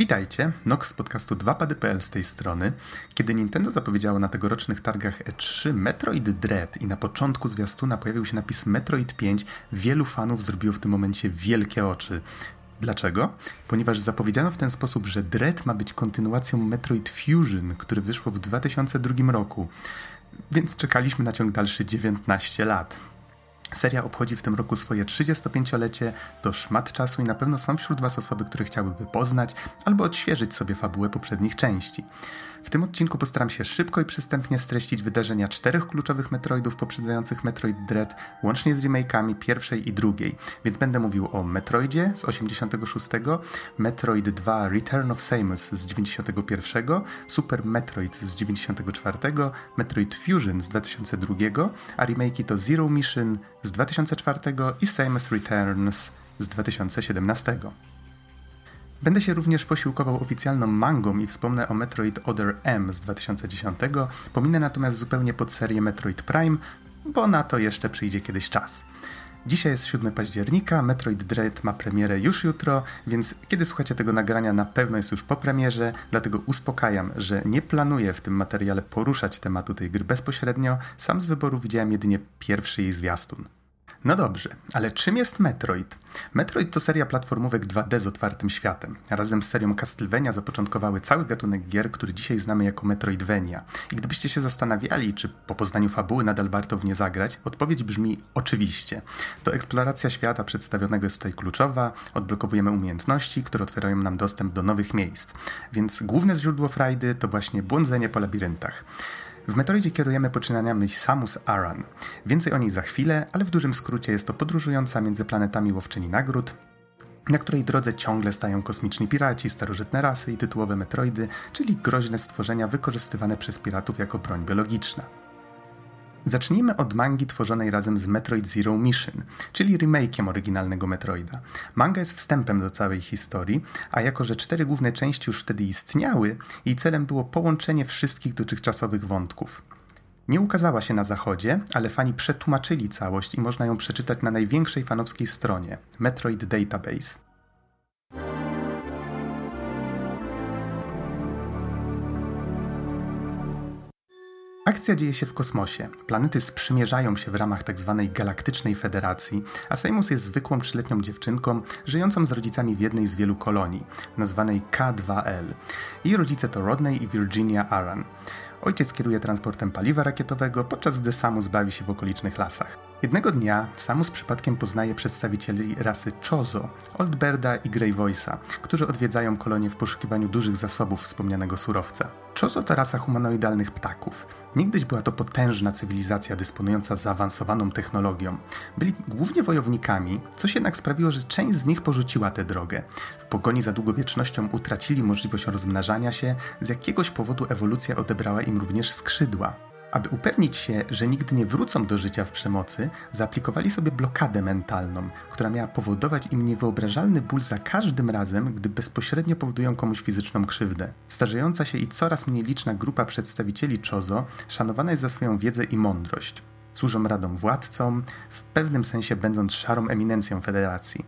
Witajcie, Nox z podcastu 2pady.pl z tej strony. Kiedy Nintendo zapowiedziało na tegorocznych targach E3 Metroid Dread i na początku zwiastuna pojawił się napis Metroid 5, wielu fanów zrobiło w tym momencie wielkie oczy. Dlaczego? Ponieważ zapowiedziano w ten sposób, że Dread ma być kontynuacją Metroid Fusion, który wyszło w 2002 roku. Więc czekaliśmy na ciąg dalszy 19 lat. Seria obchodzi w tym roku swoje 35-lecie, to szmat czasu i na pewno są wśród Was osoby, które chciałyby poznać albo odświeżyć sobie fabułę poprzednich części. W tym odcinku postaram się szybko i przystępnie streścić wydarzenia czterech kluczowych Metroidów poprzedzających Metroid Dread, łącznie z remake'ami pierwszej i drugiej, więc będę mówił o Metroidzie z 86, Metroid 2 Return of Samus z 91, Super Metroid z 94, Metroid Fusion z 2002, a remake'i to Zero Mission z 2004 i Samus Returns z 2017. Będę się również posiłkował oficjalną mangą i wspomnę o Metroid Other M z 2010, pominę natomiast zupełnie pod serię Metroid Prime, bo na to jeszcze przyjdzie kiedyś czas. Dzisiaj jest 7 października, Metroid Dread ma premierę już jutro, więc kiedy słuchacie tego nagrania na pewno jest już po premierze, dlatego uspokajam, że nie planuję w tym materiale poruszać tematu tej gry bezpośrednio, sam z wyboru widziałem jedynie pierwszy jej zwiastun. No dobrze, ale czym jest Metroid? Metroid to seria platformówek 2D z otwartym światem. Razem z serią Castlevania zapoczątkowały cały gatunek gier, który dzisiaj znamy jako Metroidvania. I gdybyście się zastanawiali, czy po poznaniu fabuły nadal warto w nie zagrać, odpowiedź brzmi oczywiście. To eksploracja świata przedstawionego jest tutaj kluczowa, odblokowujemy umiejętności, które otwierają nam dostęp do nowych miejsc. Więc główne źródło frajdy to właśnie błądzenie po labiryntach. W Metroidzie kierujemy poczynaniami Samus Aran. Więcej o niej za chwilę, ale w dużym skrócie jest to podróżująca między planetami łowczyni nagród, na której drodze ciągle stają kosmiczni piraci, starożytne rasy i tytułowe Metroidy, czyli groźne stworzenia wykorzystywane przez piratów jako broń biologiczna. Zacznijmy od mangi tworzonej razem z Metroid Zero Mission, czyli remake'iem oryginalnego Metroida. Manga jest wstępem do całej historii, a jako że cztery główne części już wtedy istniały, jej celem było połączenie wszystkich dotychczasowych wątków. Nie ukazała się na zachodzie, ale fani przetłumaczyli całość i można ją przeczytać na największej fanowskiej stronie Metroid Database. Akcja dzieje się w kosmosie. Planety sprzymierzają się w ramach tzw. Tak galaktycznej federacji, a Seymus jest zwykłą trzyletnią dziewczynką żyjącą z rodzicami w jednej z wielu kolonii, nazwanej K2L. Jej rodzice to Rodney i Virginia Aran. Ojciec kieruje transportem paliwa rakietowego, podczas gdy Samus bawi się w okolicznych lasach. Jednego dnia Samus przypadkiem poznaje przedstawicieli rasy Chozo, Oldberda i Grey Voice'a, którzy odwiedzają kolonię w poszukiwaniu dużych zasobów wspomnianego surowca. Chozo to rasa humanoidalnych ptaków. Niegdyś była to potężna cywilizacja dysponująca zaawansowaną technologią. Byli głównie wojownikami, coś jednak sprawiło, że część z nich porzuciła tę drogę. W pogoni za długowiecznością utracili możliwość rozmnażania się, z jakiegoś powodu ewolucja odebrała im również skrzydła. Aby upewnić się, że nigdy nie wrócą do życia w przemocy, zaaplikowali sobie blokadę mentalną, która miała powodować im niewyobrażalny ból za każdym razem, gdy bezpośrednio powodują komuś fizyczną krzywdę. Starzejąca się i coraz mniej liczna grupa przedstawicieli Chozo szanowana jest za swoją wiedzę i mądrość. Służą radą władcom, w pewnym sensie będąc szarą eminencją federacji.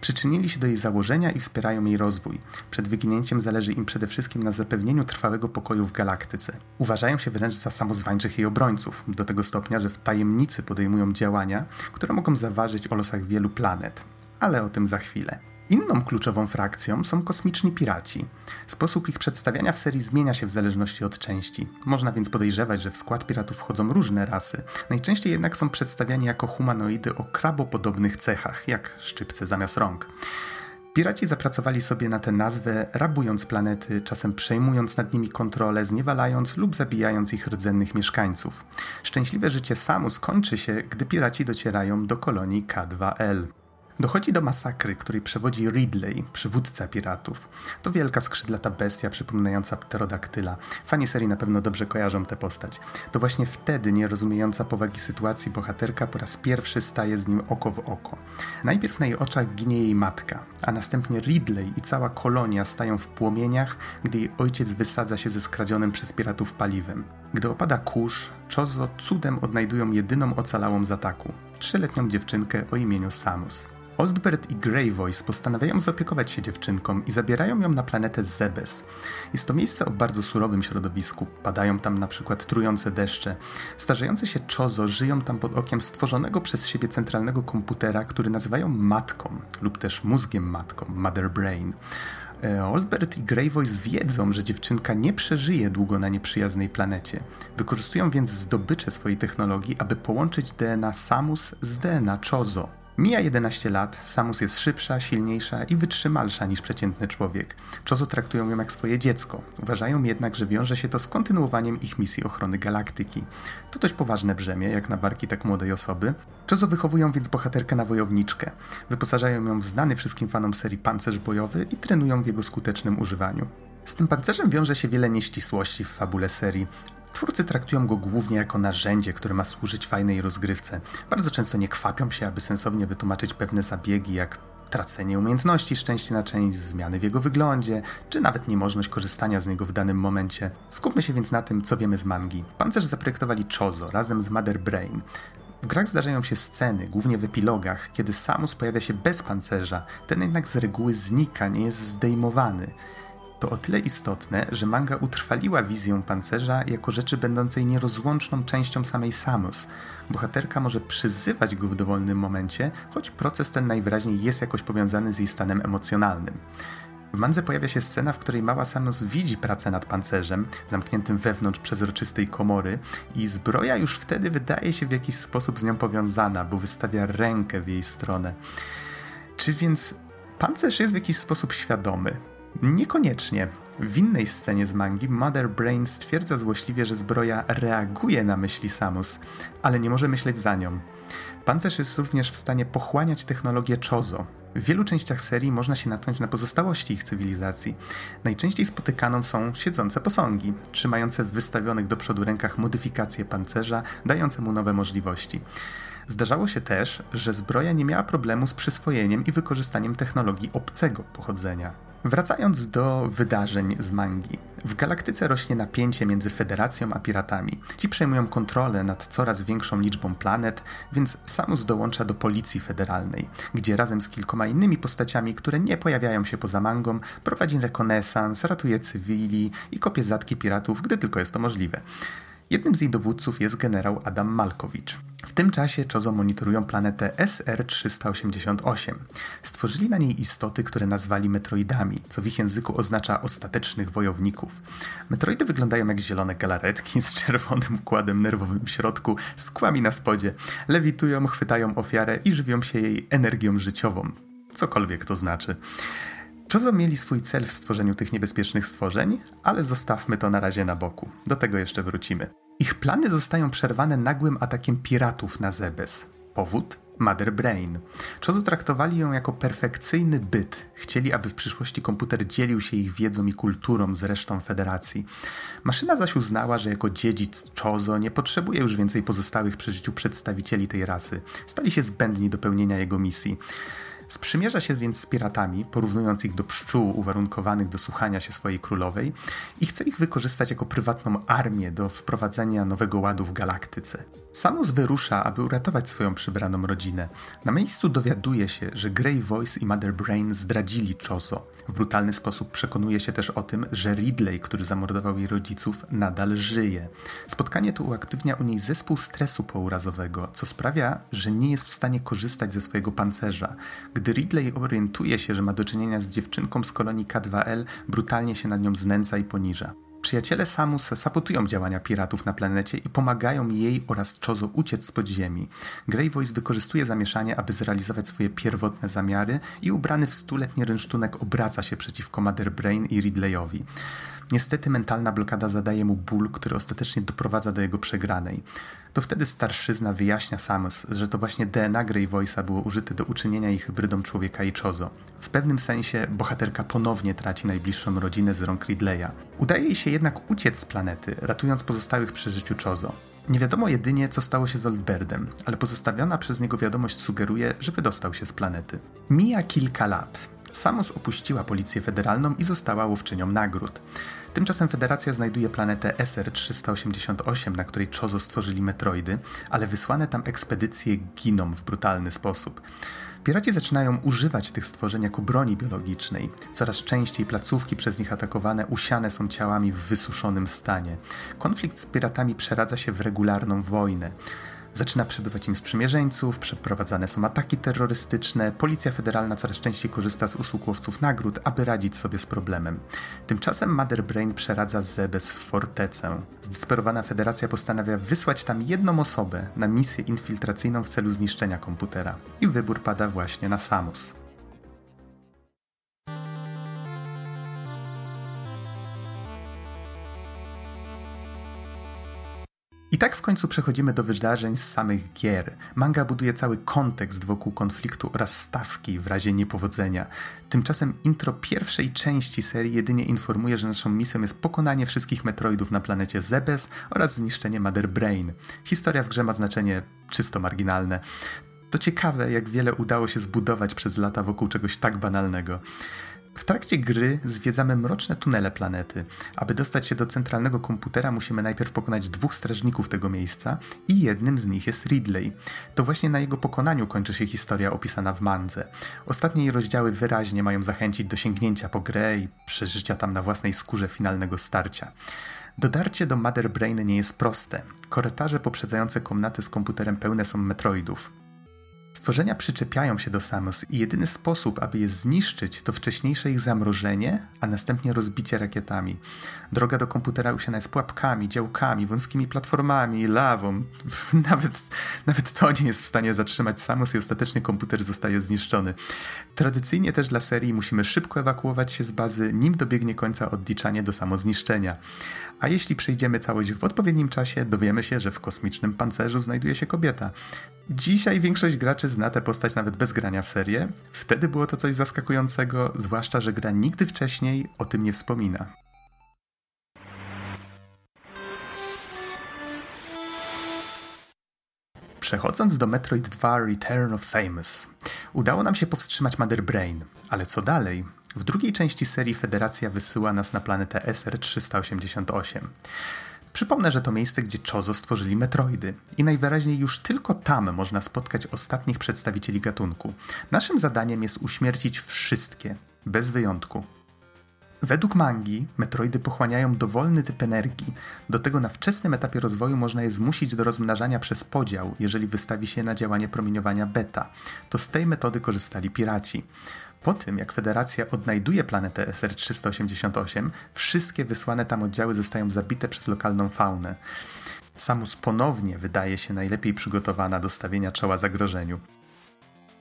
Przyczynili się do jej założenia i wspierają jej rozwój. Przed wyginięciem zależy im przede wszystkim na zapewnieniu trwałego pokoju w galaktyce. Uważają się wręcz za samozwańczych jej obrońców, do tego stopnia, że w tajemnicy podejmują działania, które mogą zaważyć o losach wielu planet. Ale o tym za chwilę. Inną kluczową frakcją są kosmiczni piraci. Sposób ich przedstawiania w serii zmienia się w zależności od części. Można więc podejrzewać, że w skład piratów wchodzą różne rasy. Najczęściej jednak są przedstawiani jako humanoidy o krabopodobnych cechach, jak szczypce zamiast rąk. Piraci zapracowali sobie na tę nazwę, rabując planety, czasem przejmując nad nimi kontrolę, zniewalając lub zabijając ich rdzennych mieszkańców. Szczęśliwe życie Samus kończy się, gdy piraci docierają do kolonii K2L. Dochodzi do masakry, której przewodzi Ridley, przywódca piratów. To wielka skrzydlata bestia przypominająca pterodaktyla. Fani serii na pewno dobrze kojarzą tę postać. To właśnie wtedy nierozumiejąca powagi sytuacji bohaterka po raz pierwszy staje z nim oko w oko. Najpierw na jej oczach ginie jej matka, a następnie Ridley i cała kolonia stają w płomieniach, gdy jej ojciec wysadza się ze skradzionym przez piratów paliwem. Gdy opada kurz, Chozo cudem odnajdują jedyną ocalałą z ataku trzyletnią dziewczynkę o imieniu Samus. Oldbert i Grey Voice postanawiają zaopiekować się dziewczynką i zabierają ją na planetę Zebes. Jest to miejsce o bardzo surowym środowisku. Padają tam na przykład trujące deszcze. Starzejące się Chozo żyją tam pod okiem stworzonego przez siebie centralnego komputera, który nazywają matką lub też mózgiem matką, Mother Brain. E, Oldbert i Grey Voice wiedzą, że dziewczynka nie przeżyje długo na nieprzyjaznej planecie. Wykorzystują więc zdobycze swojej technologii, aby połączyć DNA Samus z DNA Chozo. Mija 11 lat, Samus jest szybsza, silniejsza i wytrzymalsza niż przeciętny człowiek. Chozo traktują ją jak swoje dziecko. Uważają jednak, że wiąże się to z kontynuowaniem ich misji ochrony galaktyki. To dość poważne brzemię, jak na barki tak młodej osoby. Chozo wychowują więc bohaterkę na wojowniczkę. Wyposażają ją w znany wszystkim fanom serii pancerz bojowy i trenują w jego skutecznym używaniu. Z tym pancerzem wiąże się wiele nieścisłości w fabule serii, Twórcy traktują go głównie jako narzędzie, które ma służyć fajnej rozgrywce. Bardzo często nie kwapią się, aby sensownie wytłumaczyć pewne zabiegi, jak tracenie umiejętności szczęście na część, zmiany w jego wyglądzie, czy nawet niemożność korzystania z niego w danym momencie. Skupmy się więc na tym, co wiemy z mangi. Pancerz zaprojektowali Chozo razem z Mother Brain. W grach zdarzają się sceny, głównie w epilogach, kiedy Samus pojawia się bez pancerza, ten jednak z reguły znika, nie jest zdejmowany. To o tyle istotne, że manga utrwaliła wizję pancerza jako rzeczy będącej nierozłączną częścią samej Samus. Bohaterka może przyzywać go w dowolnym momencie, choć proces ten najwyraźniej jest jakoś powiązany z jej stanem emocjonalnym. W mandze pojawia się scena, w której mała Samus widzi pracę nad pancerzem, zamkniętym wewnątrz przezroczystej komory i zbroja już wtedy wydaje się w jakiś sposób z nią powiązana, bo wystawia rękę w jej stronę. Czy więc pancerz jest w jakiś sposób świadomy? Niekoniecznie. W innej scenie z mangi Mother Brain stwierdza złośliwie, że zbroja reaguje na myśli Samus, ale nie może myśleć za nią. Pancerz jest również w stanie pochłaniać technologię Chozo. W wielu częściach serii można się natknąć na pozostałości ich cywilizacji. Najczęściej spotykaną są siedzące posągi, trzymające w wystawionych do przodu rękach modyfikacje pancerza, dające mu nowe możliwości. Zdarzało się też, że zbroja nie miała problemu z przyswojeniem i wykorzystaniem technologii obcego pochodzenia. Wracając do wydarzeń z mangi. W galaktyce rośnie napięcie między Federacją a piratami. Ci przejmują kontrolę nad coraz większą liczbą planet, więc Samus dołącza do Policji Federalnej, gdzie razem z kilkoma innymi postaciami, które nie pojawiają się poza mangą, prowadzi rekonesans, ratuje cywili i kopie zatki piratów, gdy tylko jest to możliwe. Jednym z jej dowódców jest generał Adam Malkowicz. W tym czasie Chozo monitorują planetę SR-388. Stworzyli na niej istoty, które nazwali metroidami, co w ich języku oznacza ostatecznych wojowników. Metroidy wyglądają jak zielone galaretki z czerwonym układem nerwowym w środku, z kłami na spodzie. Lewitują, chwytają ofiarę i żywią się jej energią życiową. Cokolwiek to znaczy. Chozo mieli swój cel w stworzeniu tych niebezpiecznych stworzeń, ale zostawmy to na razie na boku. Do tego jeszcze wrócimy. Ich plany zostają przerwane nagłym atakiem piratów na Zebes. Powód? Mother Brain. Chozo traktowali ją jako perfekcyjny byt. Chcieli, aby w przyszłości komputer dzielił się ich wiedzą i kulturą z resztą federacji. Maszyna zaś uznała, że jako dziedzic Chozo nie potrzebuje już więcej pozostałych przy życiu przedstawicieli tej rasy. Stali się zbędni do pełnienia jego misji. Sprzymierza się więc z piratami, porównując ich do pszczół uwarunkowanych do słuchania się swojej królowej i chce ich wykorzystać jako prywatną armię do wprowadzenia nowego ładu w galaktyce. Samus wyrusza, aby uratować swoją przybraną rodzinę. Na miejscu dowiaduje się, że Grey Voice i Mother Brain zdradzili Chozo. W brutalny sposób przekonuje się też o tym, że Ridley, który zamordował jej rodziców, nadal żyje. Spotkanie to uaktywnia u niej zespół stresu pourazowego, co sprawia, że nie jest w stanie korzystać ze swojego pancerza. Gdy Ridley orientuje się, że ma do czynienia z dziewczynką z kolonii K2L, brutalnie się nad nią znęca i poniża. Przyjaciele Samus sabotują działania piratów na planecie i pomagają jej oraz Chozo uciec z podziemi. Grey Voice wykorzystuje zamieszanie, aby zrealizować swoje pierwotne zamiary i ubrany w stuletni rynsztunek obraca się przeciwko Mother Brain i Ridleyowi. Niestety mentalna blokada zadaje mu ból, który ostatecznie doprowadza do jego przegranej. To wtedy starszyzna wyjaśnia Samus, że to właśnie DNA Grey Voice'a było użyte do uczynienia jej hybrydą człowieka i Chozo. W pewnym sensie bohaterka ponownie traci najbliższą rodzinę z rąk Ridleya. Udaje jej się jednak uciec z planety, ratując pozostałych przy życiu Chozo. Nie wiadomo jedynie, co stało się z Oldberdem, ale pozostawiona przez niego wiadomość sugeruje, że wydostał się z planety. Mija kilka lat. Samus opuściła Policję Federalną i została łowczynią nagród. Tymczasem Federacja znajduje planetę SR-388, na której Chozo stworzyli metroidy, ale wysłane tam ekspedycje giną w brutalny sposób. Piraci zaczynają używać tych stworzeń jako broni biologicznej. Coraz częściej placówki przez nich atakowane usiane są ciałami w wysuszonym stanie. Konflikt z piratami przeradza się w regularną wojnę. Zaczyna przybywać im sprzymierzeńców, przeprowadzane są ataki terrorystyczne, policja federalna coraz częściej korzysta z usług łowców nagród, aby radzić sobie z problemem. Tymczasem Mother Brain przeradza Zebes w fortecę. Zdesperowana federacja postanawia wysłać tam jedną osobę na misję infiltracyjną w celu zniszczenia komputera. I wybór pada właśnie na Samus. I tak w końcu przechodzimy do wydarzeń z samych gier. Manga buduje cały kontekst wokół konfliktu oraz stawki w razie niepowodzenia. Tymczasem intro pierwszej części serii jedynie informuje, że naszą misją jest pokonanie wszystkich Metroidów na planecie Zebes oraz zniszczenie Mother Brain. Historia w grze ma znaczenie czysto marginalne. To ciekawe, jak wiele udało się zbudować przez lata wokół czegoś tak banalnego. W trakcie gry zwiedzamy mroczne tunele planety. Aby dostać się do centralnego komputera, musimy najpierw pokonać dwóch strażników tego miejsca i jednym z nich jest Ridley. To właśnie na jego pokonaniu kończy się historia opisana w mandze. Ostatnie jej rozdziały wyraźnie mają zachęcić do sięgnięcia po grę i przeżycia tam na własnej skórze finalnego starcia. Dotarcie do Mother Brain nie jest proste. Korytarze poprzedzające komnaty z komputerem pełne są metroidów. Stworzenia przyczepiają się do Samus i jedyny sposób, aby je zniszczyć, to wcześniejsze ich zamrożenie, a następnie rozbicie rakietami. Droga do komputera usiana jest pułapkami, działkami, wąskimi platformami, lawą. Nawet, nawet to nie jest w stanie zatrzymać Samus i ostatecznie komputer zostaje zniszczony. Tradycyjnie też dla serii musimy szybko ewakuować się z bazy, nim dobiegnie końca odliczanie do samozniszczenia. A jeśli przejdziemy całość w odpowiednim czasie, dowiemy się, że w kosmicznym pancerzu znajduje się kobieta. Dzisiaj większość graczy zna tę postać nawet bez grania w serię. Wtedy było to coś zaskakującego, zwłaszcza, że gra nigdy wcześniej o tym nie wspomina. Przechodząc do Metroid 2 Return of Samus, udało nam się powstrzymać Mother Brain, ale co dalej? W drugiej części serii Federacja wysyła nas na planetę SR-388. Przypomnę, że to miejsce, gdzie Chozo stworzyli Metroidy i najwyraźniej już tylko tam można spotkać ostatnich przedstawicieli gatunku. Naszym zadaniem jest uśmiercić wszystkie, bez wyjątku. Według mangi Metroidy pochłaniają dowolny typ energii. Do tego na wczesnym etapie rozwoju można je zmusić do rozmnażania przez podział, jeżeli wystawi się na działanie promieniowania beta. To z tej metody korzystali piraci. Po tym, jak Federacja odnajduje planetę SR-388, wszystkie wysłane tam oddziały zostają zabite przez lokalną faunę. Samus ponownie wydaje się najlepiej przygotowana do stawienia czoła zagrożeniu.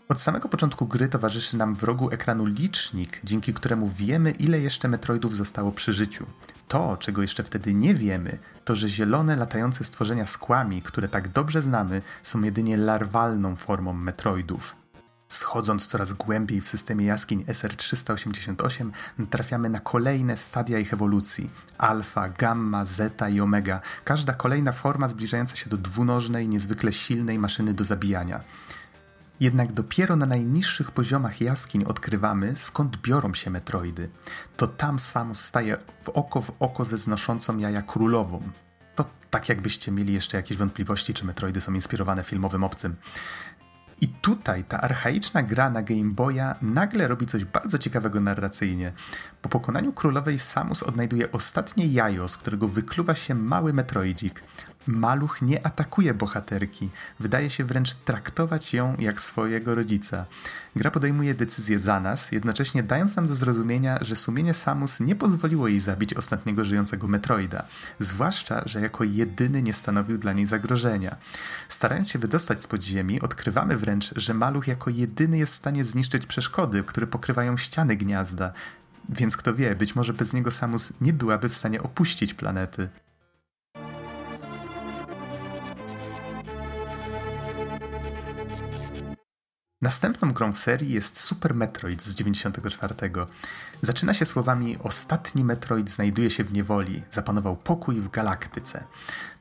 Od samego początku gry towarzyszy nam w rogu ekranu licznik, dzięki któremu wiemy, ile jeszcze Metroidów zostało przy życiu. To, czego jeszcze wtedy nie wiemy, to że zielone latające stworzenia z kłami, które tak dobrze znamy, są jedynie larwalną formą Metroidów. Schodząc coraz głębiej w systemie jaskiń SR-388, trafiamy na kolejne stadia ich ewolucji. Alfa, gamma, zeta i omega. Każda kolejna forma zbliżająca się do dwunożnej, niezwykle silnej maszyny do zabijania. Jednak dopiero na najniższych poziomach jaskiń odkrywamy, skąd biorą się metroidy. To tam sam staje w oko w oko ze znoszącą jaja królową. To tak jakbyście mieli jeszcze jakieś wątpliwości, czy metroidy są inspirowane filmowym obcym. I tutaj ta archaiczna gra na Game Boya nagle robi coś bardzo ciekawego narracyjnie. Po pokonaniu królowej Samus odnajduje ostatnie jajo, z którego wykluwa się mały metroidzik. Maluch nie atakuje bohaterki, wydaje się wręcz traktować ją jak swojego rodzica. Gra podejmuje decyzję za nas, jednocześnie dając nam do zrozumienia, że sumienie Samus nie pozwoliło jej zabić ostatniego żyjącego Metroida, zwłaszcza, że jako jedyny nie stanowił dla niej zagrożenia. Starając się wydostać z podziemi, odkrywamy wręcz, że maluch jako jedyny jest w stanie zniszczyć przeszkody, które pokrywają ściany gniazda. Więc kto wie, być może bez niego Samus nie byłaby w stanie opuścić planety. Następną grą w serii jest Super Metroid z 94. Zaczyna się słowami Ostatni Metroid znajduje się w niewoli, zapanował pokój w galaktyce.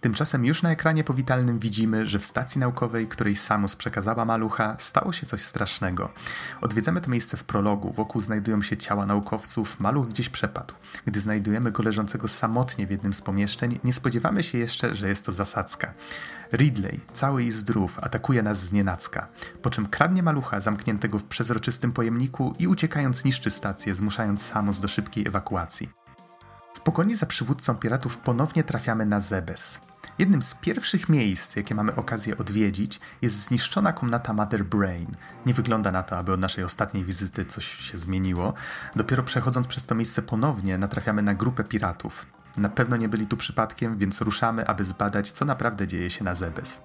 Tymczasem już na ekranie powitalnym widzimy, że w stacji naukowej, której Samus przekazała malucha, stało się coś strasznego. Odwiedzamy to miejsce w prologu, wokół znajdują się ciała naukowców, maluch gdzieś przepadł. Gdy znajdujemy go leżącego samotnie w jednym z pomieszczeń, nie spodziewamy się jeszcze, że jest to zasadzka. Ridley, cały i zdrów, atakuje nas z nienacka, po czym kradnie malucha zamkniętego w przezroczystym pojemniku i uciekając niszczy stację, zmuszając Samus do szybkiej ewakuacji. W pogoni za przywódcą piratów ponownie trafiamy na Zebes. Jednym z pierwszych miejsc, jakie mamy okazję odwiedzić, jest zniszczona komnata Mother Brain. Nie wygląda na to, aby od naszej ostatniej wizyty coś się zmieniło. Dopiero przechodząc przez to miejsce ponownie, natrafiamy na grupę piratów. Na pewno nie byli tu przypadkiem, więc ruszamy, aby zbadać, co naprawdę dzieje się na Zebes.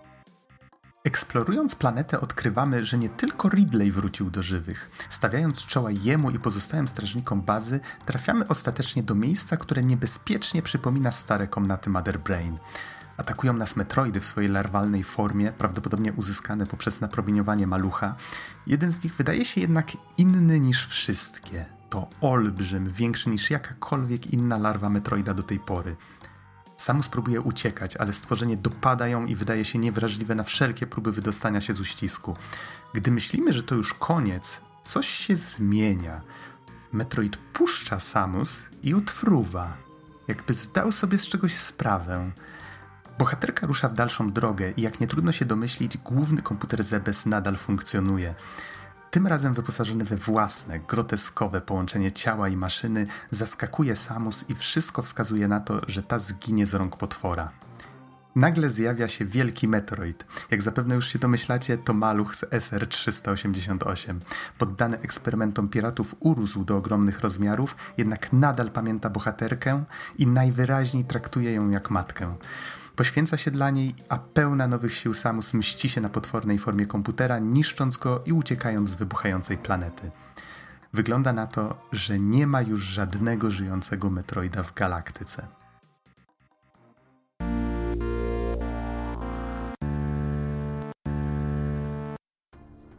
Eksplorując planetę odkrywamy, że nie tylko Ridley wrócił do żywych. Stawiając czoła jemu i pozostałym strażnikom bazy, trafiamy ostatecznie do miejsca, które niebezpiecznie przypomina stare komnaty Mother Brain. Atakują nas metroidy w swojej larwalnej formie, prawdopodobnie uzyskane poprzez napromieniowanie malucha. Jeden z nich wydaje się jednak inny niż wszystkie. To olbrzym, większy niż jakakolwiek inna larwa metroida do tej pory. Samus próbuje uciekać, ale stworzenie dopada ją i wydaje się niewrażliwe na wszelkie próby wydostania się z uścisku. Gdy myślimy, że to już koniec, coś się zmienia. Metroid puszcza Samus i odfruwa, jakby zdał sobie z czegoś sprawę. Bohaterka rusza w dalszą drogę i jak nie trudno się domyślić, główny komputer Zebes nadal funkcjonuje. Tym razem wyposażony we własne, groteskowe połączenie ciała i maszyny, zaskakuje Samus i wszystko wskazuje na to, że ta zginie z rąk potwora. Nagle zjawia się wielki meteoryt. Jak zapewne już się domyślacie, to maluch z SR-388. Poddany eksperymentom piratów urósł do ogromnych rozmiarów, jednak nadal pamięta bohaterkę i najwyraźniej traktuje ją jak matkę. Poświęca się dla niej, a pełna nowych sił Samus mści się na potwornej formie komputera, niszcząc go i uciekając z wybuchającej planety. Wygląda na to, że nie ma już żadnego żyjącego Metroida w galaktyce.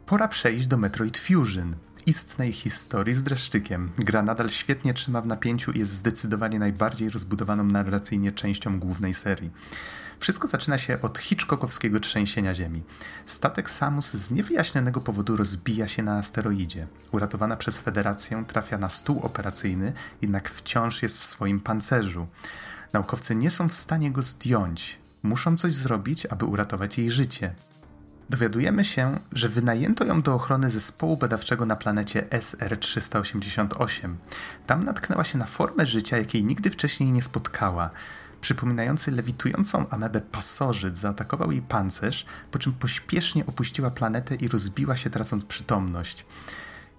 Pora przejść do Metroid Fusion, istnej historii z dreszczykiem. Gra nadal świetnie trzyma w napięciu i jest zdecydowanie najbardziej rozbudowaną narracyjnie częścią głównej serii. Wszystko zaczyna się od Hitchcockowskiego trzęsienia ziemi. Statek Samus z niewyjaśnionego powodu rozbija się na asteroidzie. Uratowana przez Federację trafia na stół operacyjny, jednak wciąż jest w swoim pancerzu. Naukowcy nie są w stanie go zdjąć. Muszą coś zrobić, aby uratować jej życie. Dowiadujemy się, że wynajęto ją do ochrony zespołu badawczego na planecie SR-388. Tam natknęła się na formę życia, jakiej nigdy wcześniej nie spotkała. Przypominający lewitującą amebę pasożyt zaatakował jej pancerz, po czym pośpiesznie opuściła planetę i rozbiła się tracąc przytomność.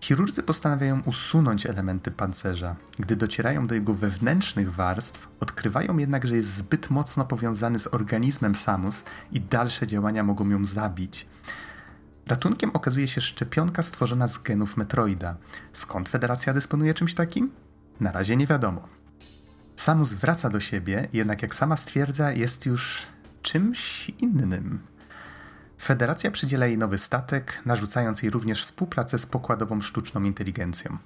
Chirurdzy postanawiają usunąć elementy pancerza. Gdy docierają do jego wewnętrznych warstw, odkrywają jednak, że jest zbyt mocno powiązany z organizmem Samus i dalsze działania mogą ją zabić. Ratunkiem okazuje się szczepionka stworzona z genów Metroida. Skąd Federacja dysponuje czymś takim? Na razie nie wiadomo. Samus wraca do siebie, jednak jak sama stwierdza, jest już czymś innym. Federacja przydziela jej nowy statek, narzucając jej również współpracę z pokładową sztuczną inteligencją.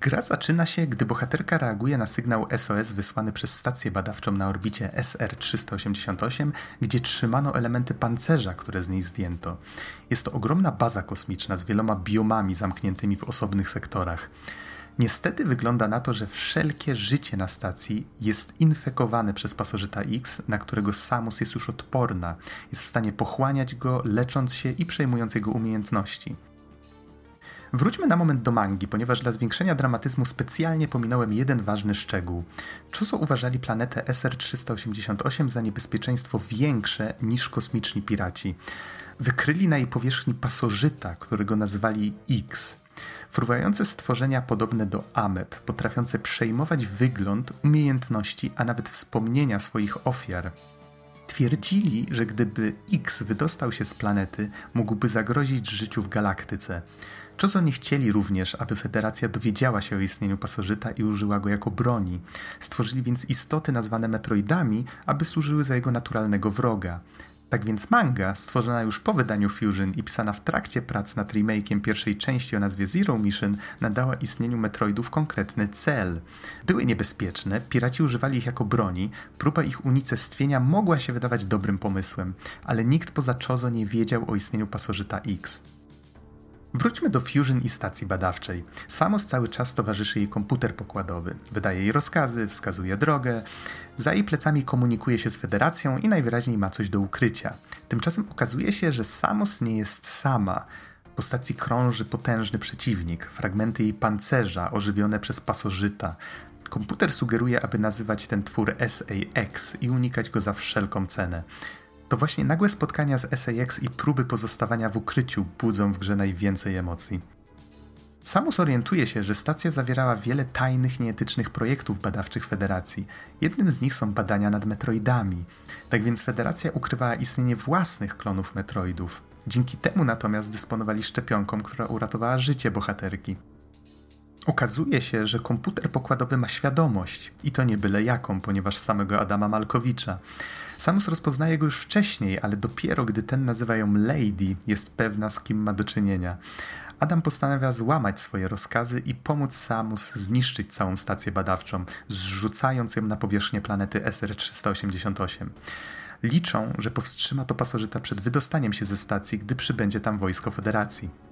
Gra zaczyna się, gdy bohaterka reaguje na sygnał SOS wysłany przez stację badawczą na orbicie SR-388, gdzie trzymano elementy pancerza, które z niej zdjęto. Jest to ogromna baza kosmiczna z wieloma biomami zamkniętymi w osobnych sektorach. Niestety wygląda na to, że wszelkie życie na stacji jest infekowane przez pasożyta X, na którego Samus jest już odporna. Jest w stanie pochłaniać go, lecząc się i przejmując jego umiejętności. Wróćmy na moment do mangi, ponieważ dla zwiększenia dramatyzmu specjalnie pominąłem jeden ważny szczegół. Chozo uważali planetę SR-388 za niebezpieczeństwo większe niż kosmiczni piraci. Wykryli na jej powierzchni pasożyta, którego nazwali X – fruwające stworzenia podobne do ameb, potrafiące przejmować wygląd, umiejętności, a nawet wspomnienia swoich ofiar. Twierdzili, że gdyby X wydostał się z planety, mógłby zagrozić życiu w galaktyce. Czozo nie chcieli również, aby Federacja dowiedziała się o istnieniu pasożyta i użyła go jako broni. Stworzyli więc istoty nazwane metroidami, aby służyły za jego naturalnego wroga. Tak więc manga, stworzona już po wydaniu Fusion i pisana w trakcie prac nad remake'iem pierwszej części o nazwie Zero Mission, nadała istnieniu Metroidów konkretny cel. Były niebezpieczne, piraci używali ich jako broni, próba ich unicestwienia mogła się wydawać dobrym pomysłem, ale nikt poza Chozo nie wiedział o istnieniu pasożyta X. Wróćmy do Fusion i stacji badawczej. Samus cały czas towarzyszy jej komputer pokładowy. Wydaje jej rozkazy, wskazuje drogę. Za jej plecami komunikuje się z Federacją i najwyraźniej ma coś do ukrycia. Tymczasem okazuje się, że Samus nie jest sama. Po stacji krąży potężny przeciwnik, fragmenty jej pancerza ożywione przez pasożyta. Komputer sugeruje, aby nazywać ten twór SAX i unikać go za wszelką cenę. To właśnie nagłe spotkania z SAX i próby pozostawania w ukryciu budzą w grze najwięcej emocji. Samus orientuje się, że stacja zawierała wiele tajnych, nieetycznych projektów badawczych Federacji. Jednym z nich są badania nad Metroidami. Tak więc Federacja ukrywała istnienie własnych klonów Metroidów. Dzięki temu natomiast dysponowali szczepionką, która uratowała życie bohaterki. Okazuje się, że komputer pokładowy ma świadomość i to nie byle jaką, ponieważ samego Adama Malkowicza. Samus rozpoznaje go już wcześniej, ale dopiero gdy ten nazywa ją Lady, jest pewna z kim ma do czynienia. Adam postanawia złamać swoje rozkazy i pomóc Samus zniszczyć całą stację badawczą, zrzucając ją na powierzchnię planety SR-388. Liczą, że powstrzyma to pasożyta przed wydostaniem się ze stacji, gdy przybędzie tam wojsko Federacji.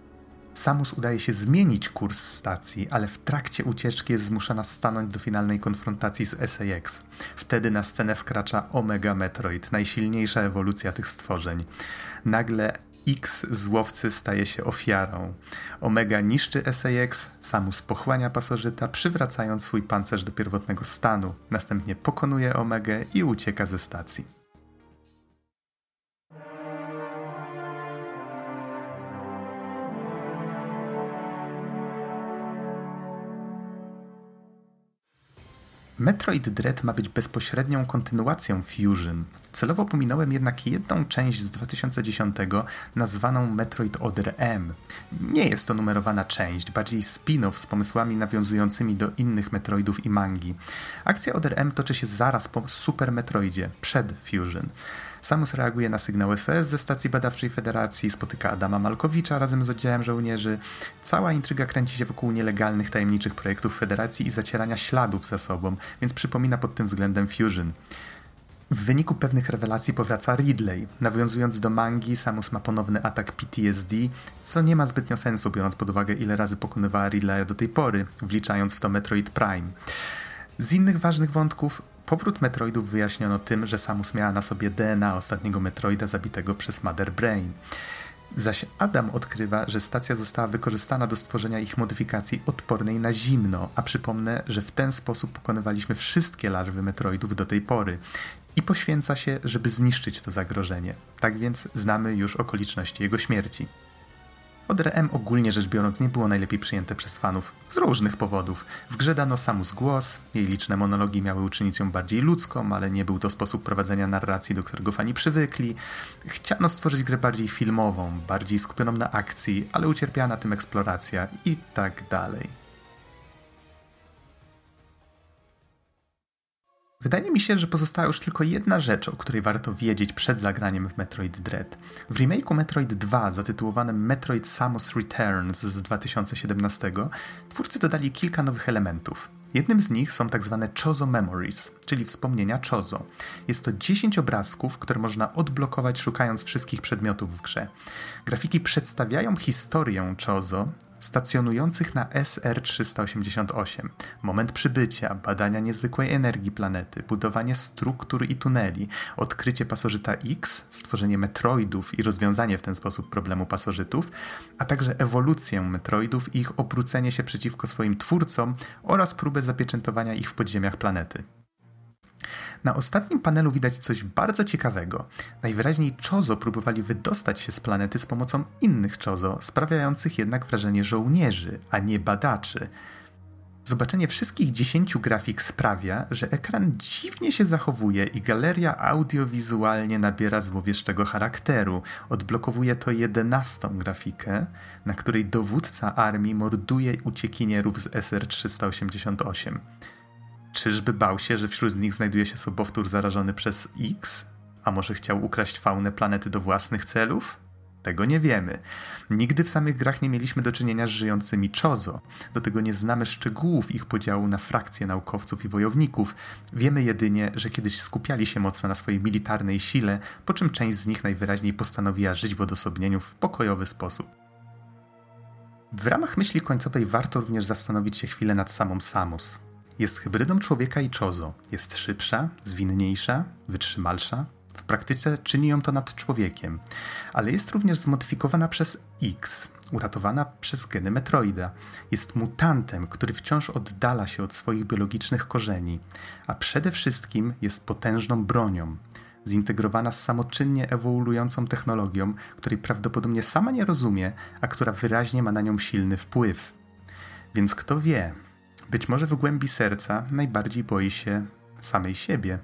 Samus udaje się zmienić kurs stacji, ale w trakcie ucieczki jest zmuszana stanąć do finalnej konfrontacji z SAX. Wtedy na scenę wkracza Omega Metroid, najsilniejsza ewolucja tych stworzeń. Nagle X z łowcy staje się ofiarą. Omega niszczy SAX, Samus pochłania pasożyta, przywracając swój pancerz do pierwotnego stanu. Następnie pokonuje Omegę i ucieka ze stacji. Metroid Dread ma być bezpośrednią kontynuacją Fusion. Celowo pominąłem jednak jedną część z 2010 nazwaną Metroid Other M. Nie jest to numerowana część, bardziej spin-off z pomysłami nawiązującymi do innych Metroidów i mangi. Akcja Other M toczy się zaraz po Super Metroidzie, przed Fusion. Samus reaguje na sygnał SS ze stacji badawczej Federacji, spotyka Adama Malkowicza razem z oddziałem żołnierzy. Cała intryga kręci się wokół nielegalnych, tajemniczych projektów Federacji i zacierania śladów za sobą, więc przypomina pod tym względem Fusion. W wyniku pewnych rewelacji powraca Ridley. Nawiązując do mangi, Samus ma ponowny atak PTSD, co nie ma zbytnio sensu, biorąc pod uwagę ile razy pokonywała Ridleya do tej pory, wliczając w to Metroid Prime. Z innych ważnych wątków, powrót Metroidów wyjaśniono tym, że Samus miała na sobie DNA ostatniego Metroida zabitego przez Mother Brain. Zaś Adam odkrywa, że stacja została wykorzystana do stworzenia ich modyfikacji odpornej na zimno, a przypomnę, że w ten sposób pokonywaliśmy wszystkie larwy Metroidów do tej pory i poświęca się, żeby zniszczyć to zagrożenie. Tak więc znamy już okoliczności jego śmierci. ODRM ogólnie rzecz biorąc nie było najlepiej przyjęte przez fanów, z różnych powodów. W grze dano Samus głos, jej liczne monologi miały uczynić ją bardziej ludzką, ale nie był to sposób prowadzenia narracji, do którego fani przywykli. Chciano stworzyć grę bardziej filmową, bardziej skupioną na akcji, ale ucierpiała na tym eksploracja i tak dalej. Wydaje mi się, że pozostała już tylko jedna rzecz, o której warto wiedzieć przed zagraniem w Metroid Dread. W remake'u Metroid 2, zatytułowanym Metroid Samus Returns z 2017, twórcy dodali kilka nowych elementów. Jednym z nich są tak zwane Chozo Memories, czyli wspomnienia Chozo. Jest to 10 obrazków, które można odblokować szukając wszystkich przedmiotów w grze. Grafiki przedstawiają historię Chozo, stacjonujących na SR-388, moment przybycia, badania niezwykłej energii planety, budowanie struktur i tuneli, odkrycie pasożyta X, stworzenie metroidów i rozwiązanie w ten sposób problemu pasożytów, a także ewolucję metroidów i ich obrócenie się przeciwko swoim twórcom oraz próbę zapieczętowania ich w podziemiach planety. Na ostatnim panelu widać coś bardzo ciekawego. Najwyraźniej Chozo próbowali wydostać się z planety z pomocą innych Chozo, sprawiających jednak wrażenie żołnierzy, a nie badaczy. Zobaczenie wszystkich dziesięciu grafik sprawia, że ekran dziwnie się zachowuje i galeria audiowizualnie nabiera złowieszczego charakteru. Odblokowuje to jedenastą grafikę, na której dowódca armii morduje uciekinierów z SR-388. Czyżby bał się, że wśród nich znajduje się sobowtór zarażony przez X? A może chciał ukraść faunę planety do własnych celów? Tego nie wiemy. Nigdy w samych grach nie mieliśmy do czynienia z żyjącymi Chozo. Do tego nie znamy szczegółów ich podziału na frakcje naukowców i wojowników. Wiemy jedynie, że kiedyś skupiali się mocno na swojej militarnej sile, po czym część z nich najwyraźniej postanowiła żyć w odosobnieniu w pokojowy sposób. W ramach myśli końcowej warto również zastanowić się chwilę nad samą Samus. Jest hybrydą człowieka i czozo. Jest szybsza, zwinniejsza, wytrzymalsza. W praktyce czyni ją to nad człowiekiem, ale jest również zmodyfikowana przez X, uratowana przez geny Metroida. Jest mutantem, który wciąż oddala się od swoich biologicznych korzeni, a przede wszystkim jest potężną bronią, zintegrowana z samoczynnie ewoluującą technologią, której prawdopodobnie sama nie rozumie, a która wyraźnie ma na nią silny wpływ. Więc kto wie, być może w głębi serca najbardziej boi się samej siebie.